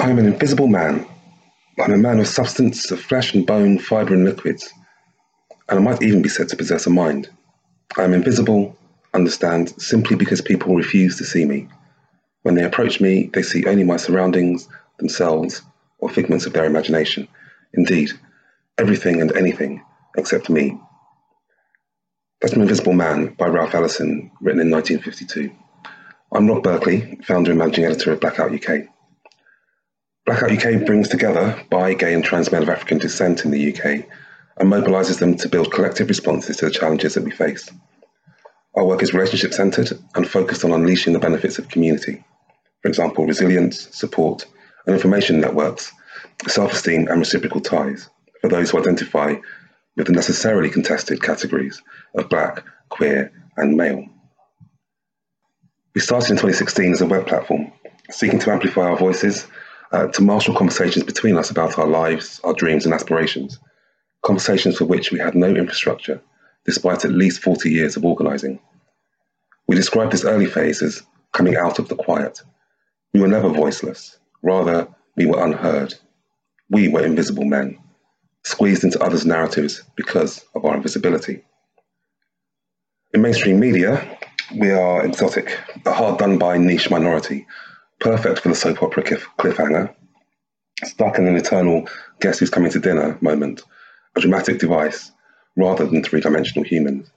I am an invisible man. I'm a man of substance, of flesh and bone, fibre and liquids, and I might even be said to possess a mind. I am invisible, understand, simply because people refuse to see me. When they approach me, they see only my surroundings, themselves, or figments of their imagination. Indeed, everything and anything except me. That's An Invisible Man by Ralph Ellison, written in 1952. I'm Rob Berkeley, founder and managing editor of Blackout UK. Blackout UK brings together bi, gay, and trans men of African descent in the UK and mobilises them to build collective responses to the challenges that we face. Our work is relationship centred and focused on unleashing the benefits of community. For example, resilience, support, and information networks, self esteem, and reciprocal ties for those who identify with the necessarily contested categories of black, queer, and male. We started in 2016 as a web platform, seeking to amplify our voices, uh, to marshal conversations between us about our lives, our dreams, and aspirations. Conversations for which we had no infrastructure, despite at least 40 years of organising. We described this early phase as coming out of the quiet. We were never voiceless, rather, we were unheard. We were invisible men squeezed into others' narratives because of our invisibility. In mainstream media, we are exotic, a hard done by niche minority, perfect for the soap opera cliffhanger, stuck in an eternal guess who's coming to dinner moment, a dramatic device rather than three dimensional humans.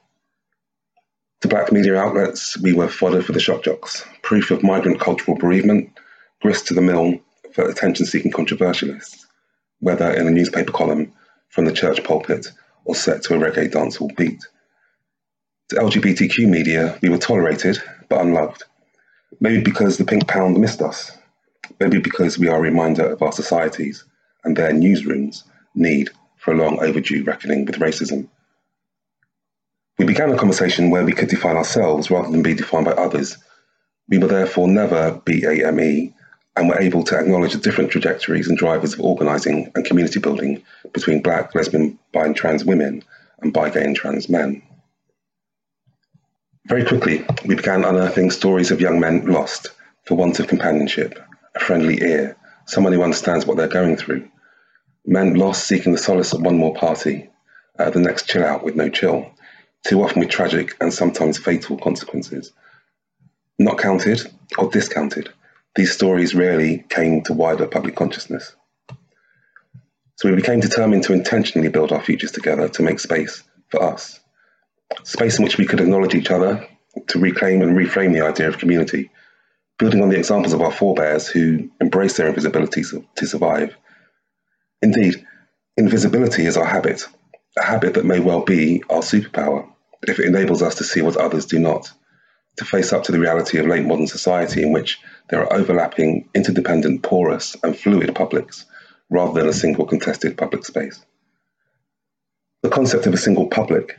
To black media outlets, we were fodder for the shock jocks, proof of migrant cultural bereavement, grist to the mill for attention seeking controversialists whether in a newspaper column, from the church pulpit, or set to a reggae dancehall beat. To LGBTQ media, we were tolerated but unloved. Maybe because the pink pound missed us. Maybe because we are a reminder of our societies and their newsrooms' need for a long overdue reckoning with racism. We began a conversation where we could define ourselves rather than be defined by others. We will therefore never BAME and we're able to acknowledge the different trajectories and drivers of organising and community building between black, lesbian, bi, and trans women and bi, gay, and trans men. Very quickly, we began unearthing stories of young men lost for want of companionship, a friendly ear, someone who understands what they're going through. Men lost seeking the solace of one more party, uh, the next chill out with no chill, too often with tragic and sometimes fatal consequences. Not counted or discounted these stories rarely came to wider public consciousness. So we became determined to intentionally build our futures together to make space for us. Space in which we could acknowledge each other, to reclaim and reframe the idea of community, building on the examples of our forebears who embraced their invisibility to survive. Indeed, invisibility is our habit, a habit that may well be our superpower if it enables us to see what others do not to face up to the reality of late modern society in which there are overlapping, interdependent, porous, and fluid publics rather than a single contested public space. The concept of a single public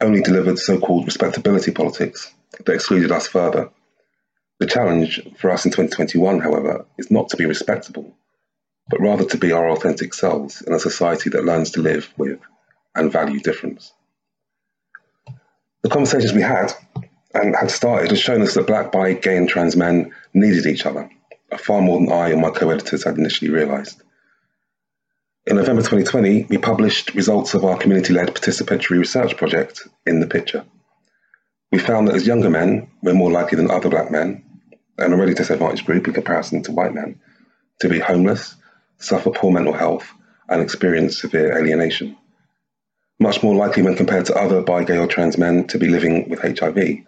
only delivered so called respectability politics that excluded us further. The challenge for us in 2021, however, is not to be respectable, but rather to be our authentic selves in a society that learns to live with and value difference. The conversations we had and had started has shown us that black, bi, gay, and trans men needed each other, far more than I and my co editors had initially realised. In November 2020, we published results of our community led participatory research project, In the Picture. We found that as younger men, we're more likely than other black men, an already disadvantaged group in comparison to white men, to be homeless, suffer poor mental health, and experience severe alienation. Much more likely when compared to other bi, gay, or trans men to be living with HIV,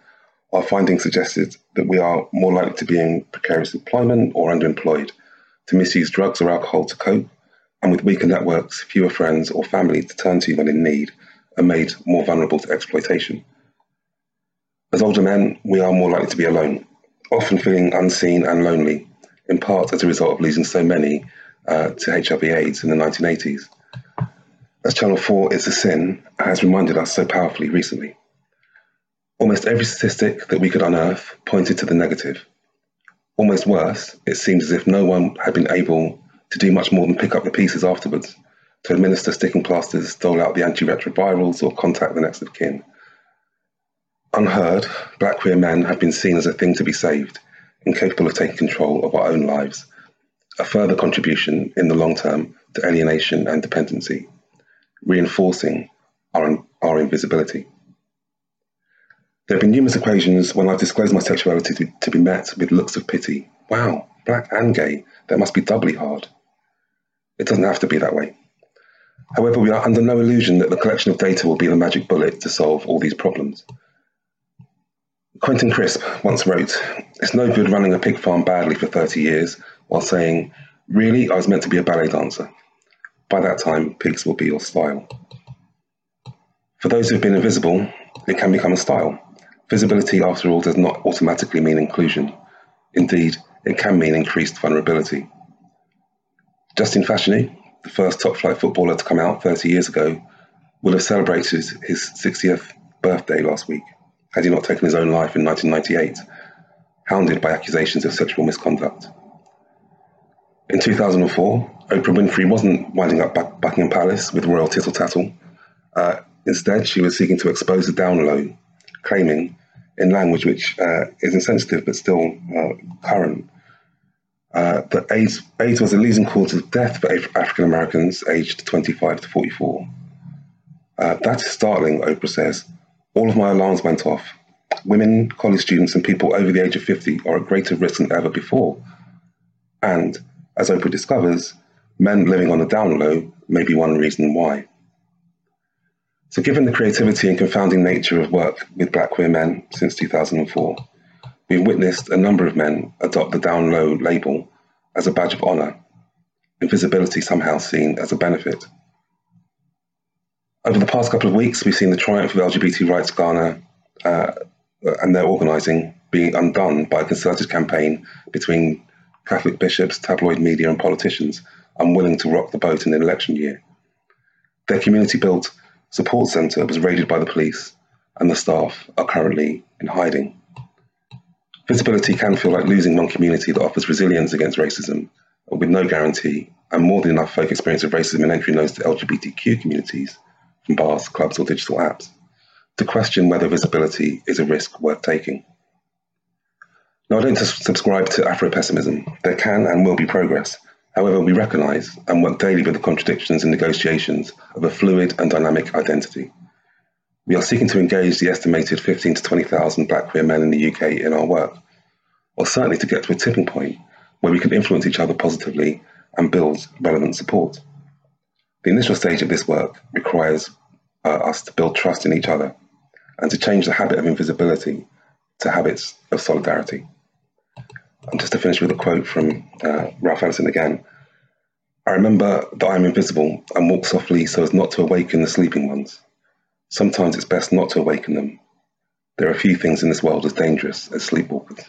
our findings suggested that we are more likely to be in precarious employment or underemployed, to misuse drugs or alcohol to cope, and with weaker networks, fewer friends or family to turn to when in need, are made more vulnerable to exploitation. As older men, we are more likely to be alone, often feeling unseen and lonely, in part as a result of losing so many uh, to HIV/AIDS in the 1980s. As Channel 4 It's a Sin has reminded us so powerfully recently. Almost every statistic that we could unearth pointed to the negative. Almost worse, it seemed as if no one had been able to do much more than pick up the pieces afterwards, to administer sticking plasters, dole out the antiretrovirals, or contact the next of kin. Unheard, black queer men have been seen as a thing to be saved, incapable of taking control of our own lives. a further contribution in the long term to alienation and dependency, reinforcing our, our invisibility. There have been numerous occasions when I've disclosed my sexuality to, to be met with looks of pity. Wow, black and gay, that must be doubly hard. It doesn't have to be that way. However, we are under no illusion that the collection of data will be the magic bullet to solve all these problems. Quentin Crisp once wrote, It's no good running a pig farm badly for 30 years while saying, Really, I was meant to be a ballet dancer. By that time, pigs will be your style. For those who've been invisible, it can become a style. Visibility, after all, does not automatically mean inclusion. Indeed, it can mean increased vulnerability. Justin Fashanu, the first top flight footballer to come out 30 years ago, will have celebrated his 60th birthday last week had he not taken his own life in 1998, hounded by accusations of sexual misconduct. In 2004, Oprah Winfrey wasn't winding up Buckingham Palace with royal tittle tattle. Uh, instead, she was seeking to expose the down low, claiming, in language which uh, is insensitive but still uh, current, that AIDS, AIDS was the leading cause of death for African Americans aged 25 to 44. Uh, that is startling, Oprah says. All of my alarms went off. Women, college students, and people over the age of 50 are at greater risk than ever before. And, as Oprah discovers, men living on the down low may be one reason why. So, given the creativity and confounding nature of work with black queer men since 2004, we've witnessed a number of men adopt the down low label as a badge of honour, invisibility somehow seen as a benefit. Over the past couple of weeks, we've seen the triumph of LGBT rights Ghana uh, and their organising being undone by a concerted campaign between Catholic bishops, tabloid media, and politicians unwilling to rock the boat in an election year. Their community built support centre was raided by the police, and the staff are currently in hiding. Visibility can feel like losing one community that offers resilience against racism with no guarantee and more than enough folk experience of racism and entry notes to LGBTQ communities from bars, clubs, or digital apps to question whether visibility is a risk worth taking. Now, I don't subscribe to Afro pessimism. There can and will be progress. However, we recognise and work daily with the contradictions and negotiations of a fluid and dynamic identity. We are seeking to engage the estimated 15 to 20,000 black queer men in the UK in our work, or certainly to get to a tipping point where we can influence each other positively and build relevant support. The initial stage of this work requires uh, us to build trust in each other and to change the habit of invisibility to habits of solidarity. And just to finish with a quote from uh, Ralph Ellison again I remember that I am invisible and walk softly so as not to awaken the sleeping ones. Sometimes it's best not to awaken them. There are few things in this world as dangerous as sleepwalkers.